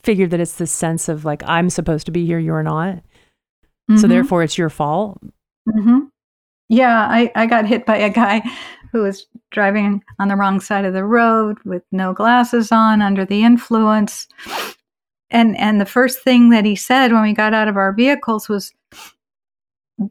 figured that it's this sense of like, I'm supposed to be here, you're not. Mm-hmm. So therefore, it's your fault. Mm-hmm. Yeah, I, I got hit by a guy who was driving on the wrong side of the road with no glasses on, under the influence. And and the first thing that he said when we got out of our vehicles was,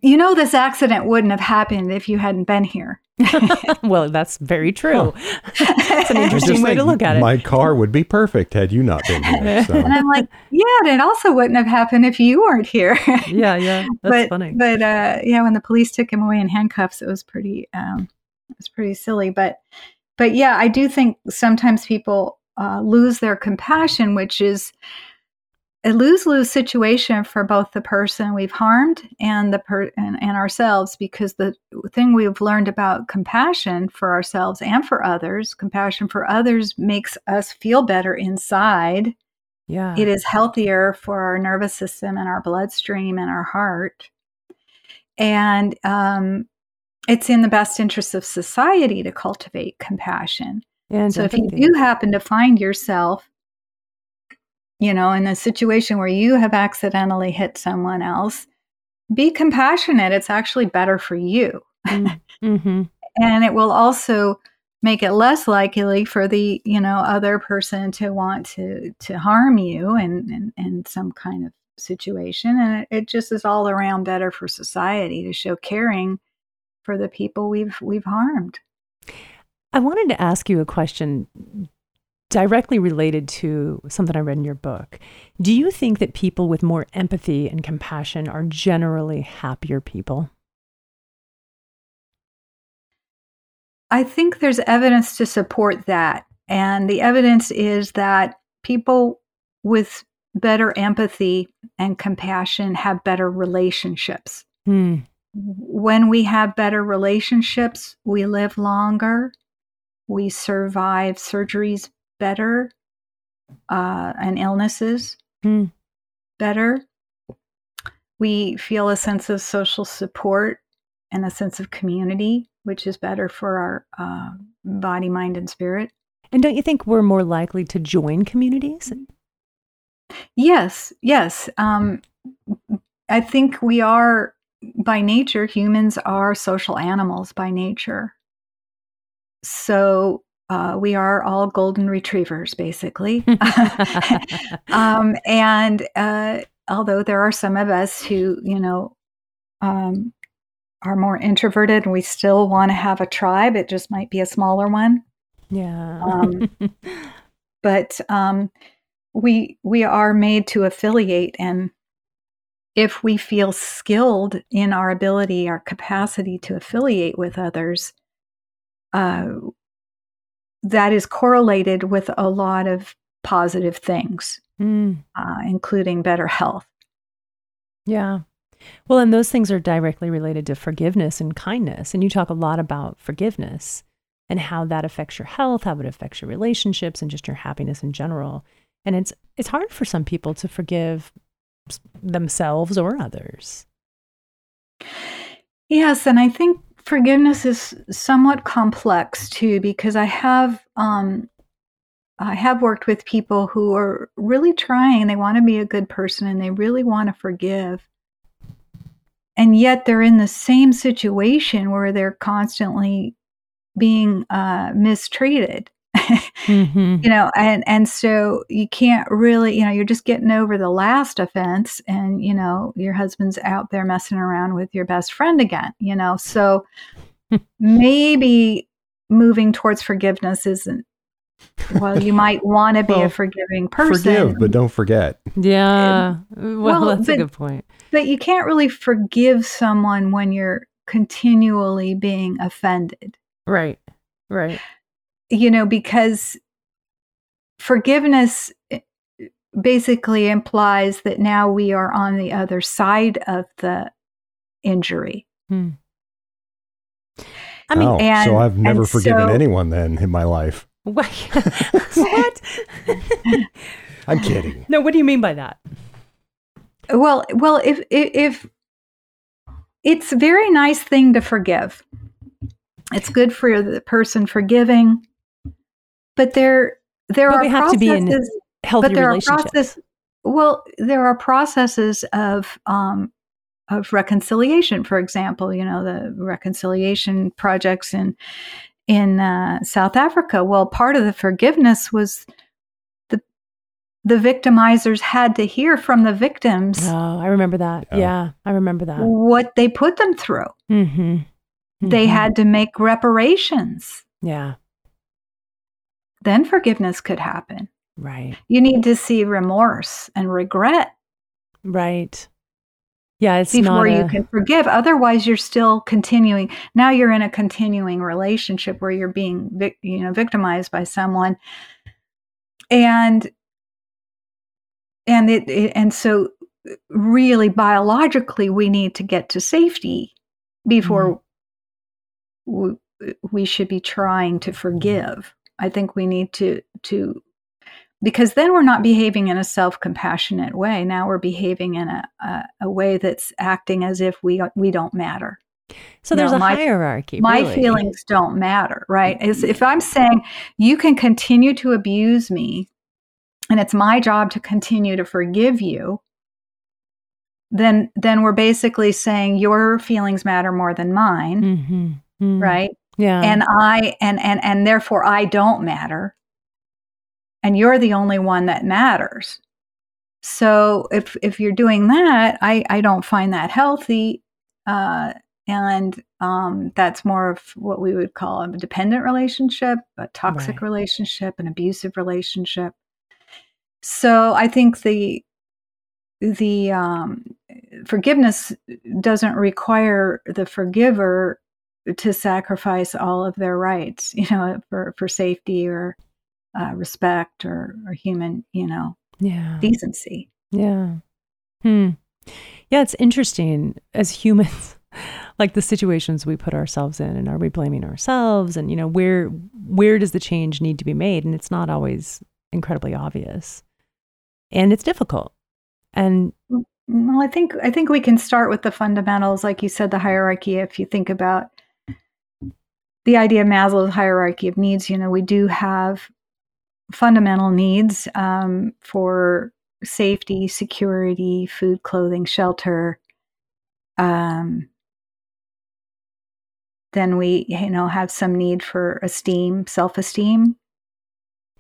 "You know, this accident wouldn't have happened if you hadn't been here." well, that's very true. It's an interesting way to look at it. My car would be perfect had you not been here. So. And I'm like, yeah, it also wouldn't have happened if you weren't here. yeah, yeah, that's but, funny. But uh, yeah, when the police took him away in handcuffs, it was pretty, um, it was pretty silly. But, but yeah, I do think sometimes people uh, lose their compassion, which is a lose-lose situation for both the person we've harmed and the per- and, and ourselves because the thing we've learned about compassion for ourselves and for others compassion for others makes us feel better inside. Yeah. It is healthier for our nervous system and our bloodstream and our heart. And um, it's in the best interest of society to cultivate compassion. Yeah, so if you do happen to find yourself you know, in a situation where you have accidentally hit someone else, be compassionate. It's actually better for you. Mm, mm-hmm. and it will also make it less likely for the, you know, other person to want to to harm you in, in, in some kind of situation. And it, it just is all around better for society to show caring for the people we've we've harmed. I wanted to ask you a question directly related to something I read in your book. Do you think that people with more empathy and compassion are generally happier people? I think there's evidence to support that. And the evidence is that people with better empathy and compassion have better relationships. Hmm. When we have better relationships, we live longer, we survive surgeries better uh, and illnesses hmm. better. We feel a sense of social support and a sense of community, which is better for our uh, body, mind, and spirit. And don't you think we're more likely to join communities? Yes, yes. Um, I think we are, by nature, humans are social animals by nature. So uh, we are all golden retrievers, basically. um, and uh, although there are some of us who, you know, um, are more introverted and we still want to have a tribe, it just might be a smaller one. Yeah. um, but um, we we are made to affiliate, and if we feel skilled in our ability, our capacity to affiliate with others, uh, that is correlated with a lot of positive things, mm. uh, including better health. Yeah. Well, and those things are directly related to forgiveness and kindness. And you talk a lot about forgiveness and how that affects your health, how it affects your relationships, and just your happiness in general. And it's it's hard for some people to forgive themselves or others. Yes, and I think forgiveness is somewhat complex too because I have um, I have worked with people who are really trying they want to be a good person and they really want to forgive. And yet they're in the same situation where they're constantly being uh, mistreated mm-hmm. you know and and so you can't really you know you're just getting over the last offense and you know your husband's out there messing around with your best friend again you know? So maybe moving towards forgiveness isn't well you might want to be well, a forgiving person forgive but don't forget. Yeah. Well, well that's but, a good point. but you can't really forgive someone when you're continually being offended. Right. Right you know, because forgiveness eh, basically implies that now we are on the other side of the injury. Hmm. I mean, oh, and, so I've never forgiven so, anyone then in my life. what? I'm kidding. No, what do you mean by that? Well, well, if, if if it's a very nice thing to forgive, it's good for the person forgiving but there there but are we have to be in healthy but there relationships. Are process, well, there are processes of um, of reconciliation. For example, you know the reconciliation projects in in uh, South Africa. Well, part of the forgiveness was the the victimizers had to hear from the victims. Oh, I remember that. Yeah, yeah I remember that. What they put them through. Mm-hmm. Mm-hmm. They had to make reparations. Yeah then forgiveness could happen. Right. You need to see remorse and regret. Right. Yeah, it's before a... you can forgive. Otherwise, you're still continuing. Now you're in a continuing relationship where you're being, you know, victimized by someone, and and it, it and so really biologically we need to get to safety before mm-hmm. we, we should be trying to forgive. I think we need to to because then we're not behaving in a self-compassionate way. Now we're behaving in a, a, a way that's acting as if we we don't matter. So there's a my, hierarchy. My really. feelings don't matter, right? Is if I'm saying you can continue to abuse me, and it's my job to continue to forgive you, then then we're basically saying your feelings matter more than mine, mm-hmm. Mm-hmm. right? Yeah. And I and and and therefore I don't matter. And you're the only one that matters. So if if you're doing that, I I don't find that healthy. Uh, and um, that's more of what we would call a dependent relationship, a toxic right. relationship, an abusive relationship. So I think the the um, forgiveness doesn't require the forgiver to sacrifice all of their rights, you know, for, for safety or uh, respect or, or human, you know, yeah. decency. Yeah. Hmm. Yeah, it's interesting as humans, like the situations we put ourselves in, and are we blaming ourselves? And you know, where where does the change need to be made? And it's not always incredibly obvious, and it's difficult. And well, I think I think we can start with the fundamentals, like you said, the hierarchy. If you think about the idea of Maslow's hierarchy of needs, you know, we do have fundamental needs um, for safety, security, food, clothing, shelter. Um, then we, you know, have some need for esteem, self-esteem.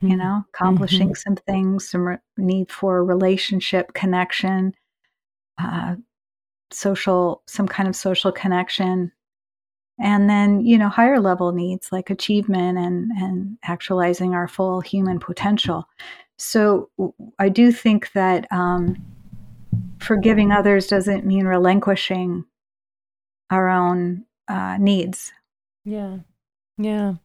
Mm-hmm. You know, accomplishing mm-hmm. some things, some re- need for relationship connection, uh, social, some kind of social connection and then you know higher level needs like achievement and and actualizing our full human potential so i do think that um, forgiving others doesn't mean relinquishing our own uh, needs. Yeah. Yeah.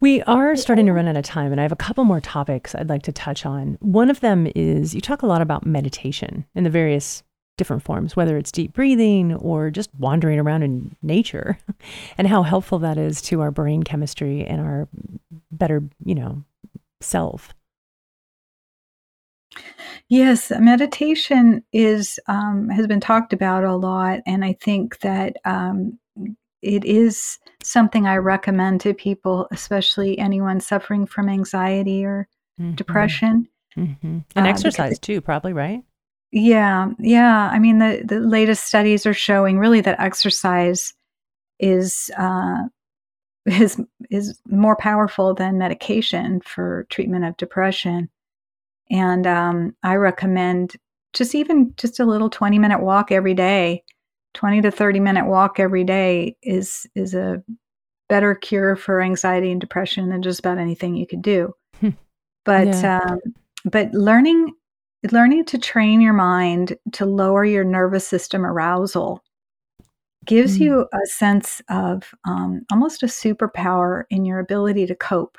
We are starting to run out of time, and I have a couple more topics I'd like to touch on. One of them is you talk a lot about meditation and the various different forms, whether it's deep breathing or just wandering around in nature, and how helpful that is to our brain chemistry and our better, you know, self. Yes, meditation is um, has been talked about a lot, and I think that um, it is something I recommend to people, especially anyone suffering from anxiety or mm-hmm. depression. Mm-hmm. And uh, exercise too, probably, right? Yeah, yeah. I mean, the, the latest studies are showing really that exercise is uh, is is more powerful than medication for treatment of depression. And um, I recommend just even just a little twenty minute walk every day 20 to 30 minute walk every day is is a better cure for anxiety and depression than just about anything you could do hmm. but yeah. um, but learning learning to train your mind to lower your nervous system arousal gives mm. you a sense of um, almost a superpower in your ability to cope.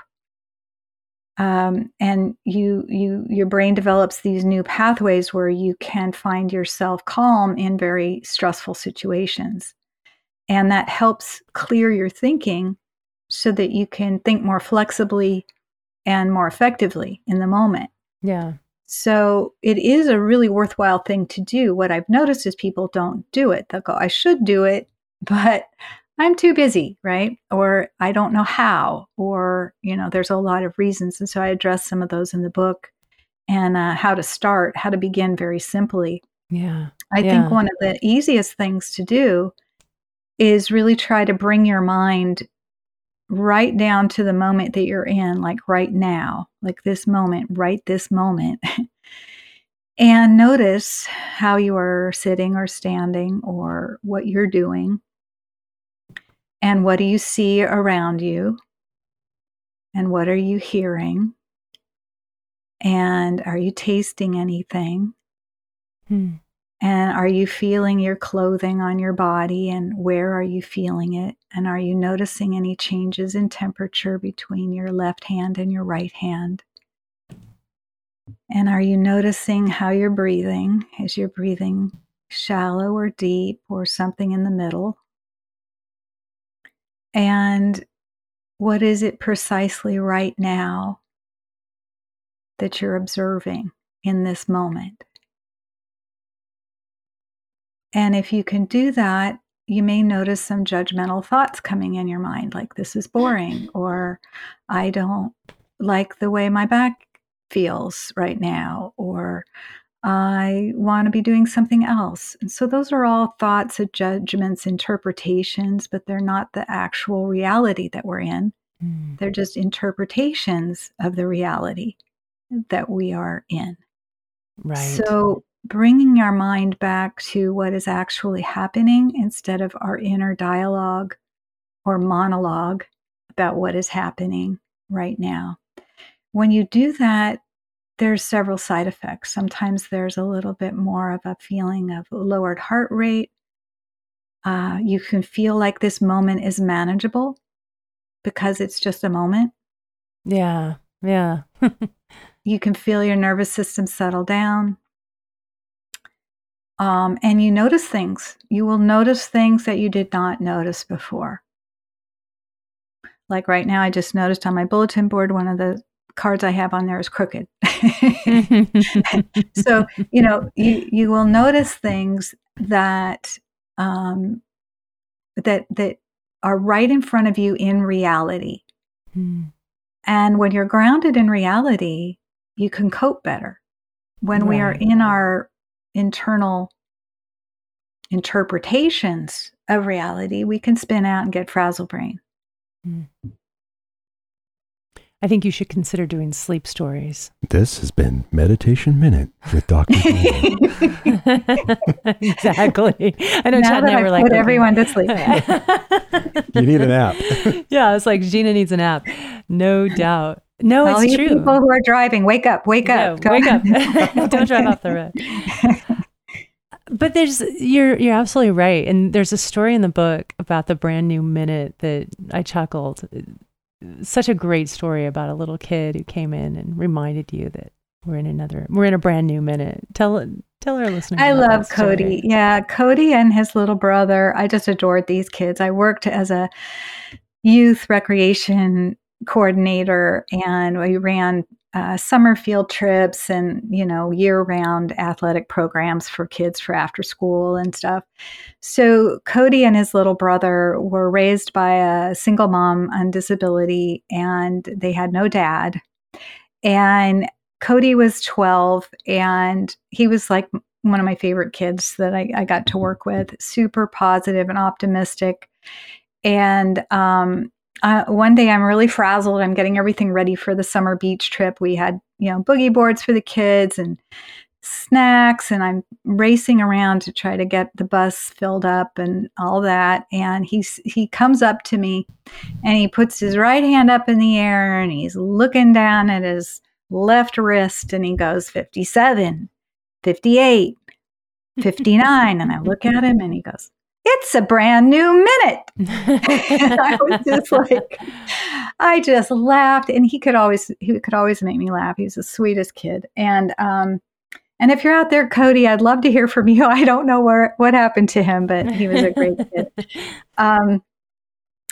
Um, and you you your brain develops these new pathways where you can find yourself calm in very stressful situations. And that helps clear your thinking so that you can think more flexibly and more effectively in the moment. Yeah so it is a really worthwhile thing to do what i've noticed is people don't do it they'll go i should do it but I'm too busy, right? Or I don't know how, or, you know, there's a lot of reasons. And so I address some of those in the book and uh, how to start, how to begin very simply. Yeah. I yeah. think one of the easiest things to do is really try to bring your mind right down to the moment that you're in, like right now, like this moment, right this moment. and notice how you are sitting or standing or what you're doing and what do you see around you? And what are you hearing? And are you tasting anything? Hmm. And are you feeling your clothing on your body? And where are you feeling it? And are you noticing any changes in temperature between your left hand and your right hand? And are you noticing how you're breathing? Is your breathing shallow or deep or something in the middle? And what is it precisely right now that you're observing in this moment? And if you can do that, you may notice some judgmental thoughts coming in your mind, like this is boring, or I don't like the way my back feels right now, or I want to be doing something else. And so those are all thoughts, judgments, interpretations, but they're not the actual reality that we're in. Mm. They're just interpretations of the reality that we are in. Right. So bringing our mind back to what is actually happening instead of our inner dialogue or monologue about what is happening right now. When you do that, there's several side effects. Sometimes there's a little bit more of a feeling of lowered heart rate. Uh, you can feel like this moment is manageable because it's just a moment. Yeah, yeah. you can feel your nervous system settle down. Um, and you notice things. You will notice things that you did not notice before. Like right now, I just noticed on my bulletin board one of the cards I have on there is crooked. so, you know, you, you will notice things that um, that that are right in front of you in reality. Mm. And when you're grounded in reality, you can cope better. When right. we are in our internal interpretations of reality, we can spin out and get frazzlebrain. Mm. I think you should consider doing sleep stories. This has been Meditation Minute with Dr. exactly. I know now Chad and I were like, put everyone to sleep. you need an app. yeah, it's like Gina needs an app. No doubt. No, All it's true. People who are driving, wake up, wake up. wake up. Don't drive off the road. but there's you're you're absolutely right, and there's a story in the book about the brand new minute that I chuckled. Such a great story about a little kid who came in and reminded you that we're in another we're in a brand new minute. Tell tell our listeners. I love Cody. Yeah, Cody and his little brother. I just adored these kids. I worked as a youth recreation coordinator and we ran uh, summer field trips and you know year-round athletic programs for kids for after school and stuff. So cody and his little brother were raised by a single mom on disability and they had no dad. And cody was 12 and he was like one of my favorite kids that I, I got to work with. Super positive and optimistic. And um, uh, one day I'm really frazzled. I'm getting everything ready for the summer beach trip. We had, you know, boogie boards for the kids and snacks, and I'm racing around to try to get the bus filled up and all that. And he's he comes up to me, and he puts his right hand up in the air, and he's looking down at his left wrist, and he goes 57, 58, 59, and I look at him, and he goes it's a brand new minute. and I was just like, I just laughed, and he could always he could always make me laugh. He was the sweetest kid, and um, and if you're out there, Cody, I'd love to hear from you. I don't know where what happened to him, but he was a great kid. Um,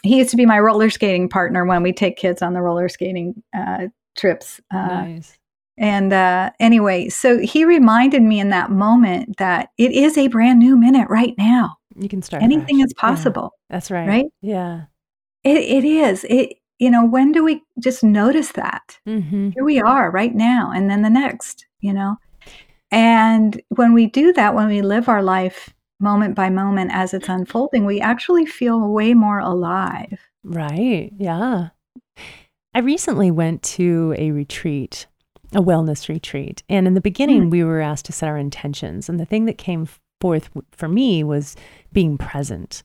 he used to be my roller skating partner when we take kids on the roller skating uh, trips. Uh, nice. And uh, anyway, so he reminded me in that moment that it is a brand new minute right now you can start. Anything fresh. is possible. Yeah, that's right. Right? Yeah. It, it is. It you know, when do we just notice that? Mm-hmm. Here we are right now, and then the next, you know? And when we do that, when we live our life moment by moment as it's unfolding, we actually feel way more alive. Right. Yeah. I recently went to a retreat, a wellness retreat. And in the beginning, mm. we were asked to set our intentions. And the thing that came forth for me was being present.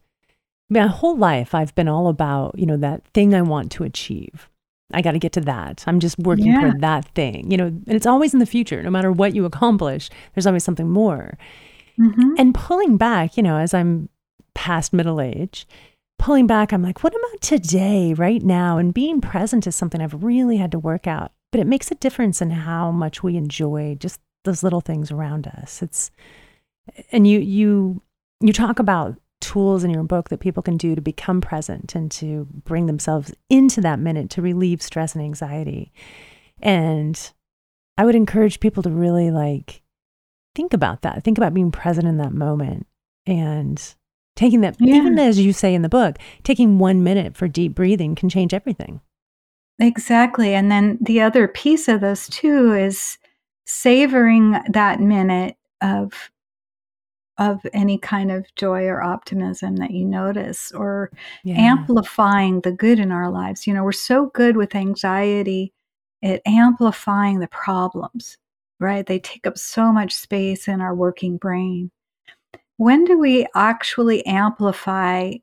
My whole life, I've been all about, you know, that thing I want to achieve. I got to get to that. I'm just working yeah. for that thing, you know, and it's always in the future. No matter what you accomplish, there's always something more. Mm-hmm. And pulling back, you know, as I'm past middle age, pulling back, I'm like, what about today, right now? And being present is something I've really had to work out. But it makes a difference in how much we enjoy just those little things around us. It's and you you you talk about tools in your book that people can do to become present and to bring themselves into that minute to relieve stress and anxiety. And I would encourage people to really like think about that. Think about being present in that moment and taking that yeah. even as you say in the book, taking 1 minute for deep breathing can change everything. Exactly. And then the other piece of this too is savoring that minute of of any kind of joy or optimism that you notice or yeah. amplifying the good in our lives. You know, we're so good with anxiety at amplifying the problems, right? They take up so much space in our working brain. When do we actually amplify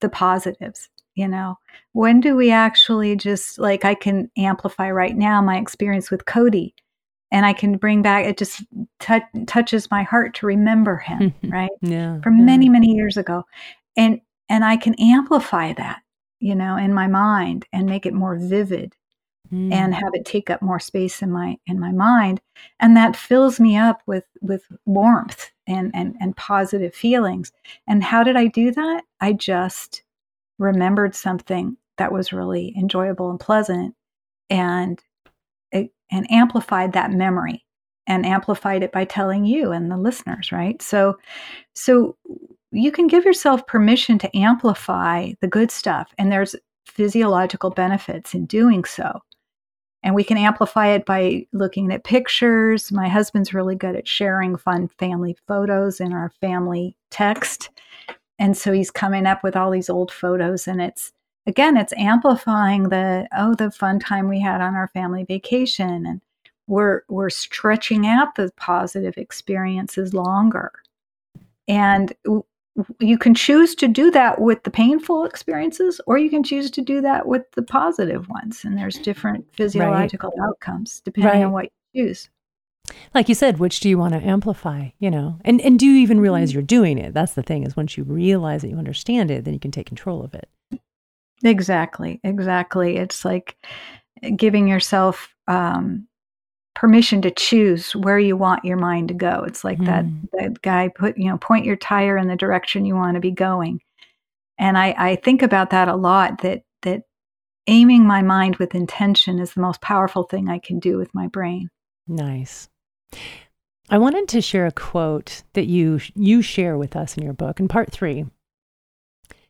the positives? You know, when do we actually just like I can amplify right now my experience with Cody? And I can bring back it just t- touches my heart to remember him, right? yeah. From yeah. many many years ago. And and I can amplify that, you know, in my mind and make it more vivid mm. and have it take up more space in my in my mind and that fills me up with with warmth and and and positive feelings. And how did I do that? I just remembered something that was really enjoyable and pleasant and and amplified that memory and amplified it by telling you and the listeners right? So so you can give yourself permission to amplify the good stuff and there's physiological benefits in doing so. And we can amplify it by looking at pictures. My husband's really good at sharing fun family photos in our family text. And so he's coming up with all these old photos and it's again, it's amplifying the, oh, the fun time we had on our family vacation. And we're, we're stretching out the positive experiences longer. And you can choose to do that with the painful experiences, or you can choose to do that with the positive ones. And there's different physiological right. outcomes depending right. on what you choose. like you said, which do you want to amplify, you know? And and do you even realize mm-hmm. you're doing it? That's the thing is once you realize that you understand it, then you can take control of it. Exactly. Exactly. It's like giving yourself um, permission to choose where you want your mind to go. It's like mm. that that guy put, you know, point your tire in the direction you want to be going. And I, I think about that a lot that that aiming my mind with intention is the most powerful thing I can do with my brain. Nice. I wanted to share a quote that you you share with us in your book in part 3.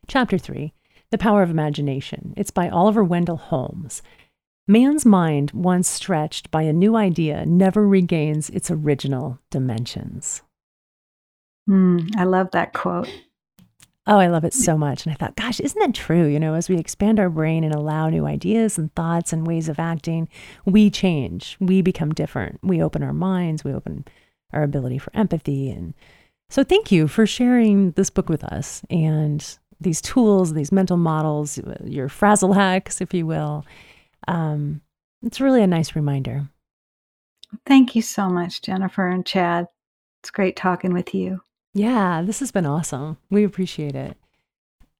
Chapter 3, The Power of Imagination. It's by Oliver Wendell Holmes. Man's mind, once stretched by a new idea, never regains its original dimensions. Mm, I love that quote. Oh, I love it so much. And I thought, gosh, isn't that true? You know, as we expand our brain and allow new ideas and thoughts and ways of acting, we change. We become different. We open our minds, we open our ability for empathy. And so, thank you for sharing this book with us and these tools, these mental models, your frazzle hacks, if you will um, it's really a nice reminder. Thank you so much, Jennifer and Chad. It's great talking with you. Yeah, this has been awesome. We appreciate it.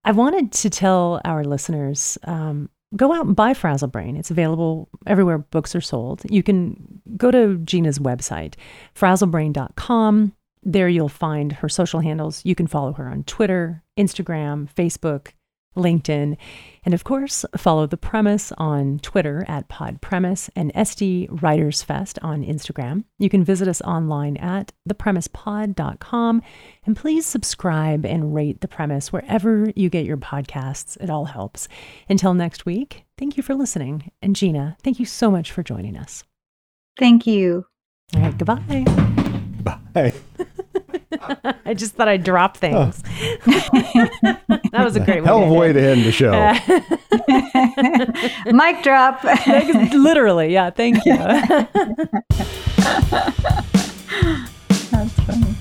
I wanted to tell our listeners um, go out and buy Frazzlebrain. It's available everywhere books are sold. You can go to Gina's website, frazzlebrain.com. There you'll find her social handles. You can follow her on Twitter, Instagram, Facebook, LinkedIn, and of course, follow The Premise on Twitter at Pod Premise and SD Writers Fest on Instagram. You can visit us online at thepremisepod.com and please subscribe and rate The Premise wherever you get your podcasts. It all helps. Until next week, thank you for listening. And Gina, thank you so much for joining us. Thank you. All right, goodbye. Bye. I just thought I'd drop things. That was a great hell of a way to end the show. Uh, Mic drop. Literally, yeah. Thank you. That's funny.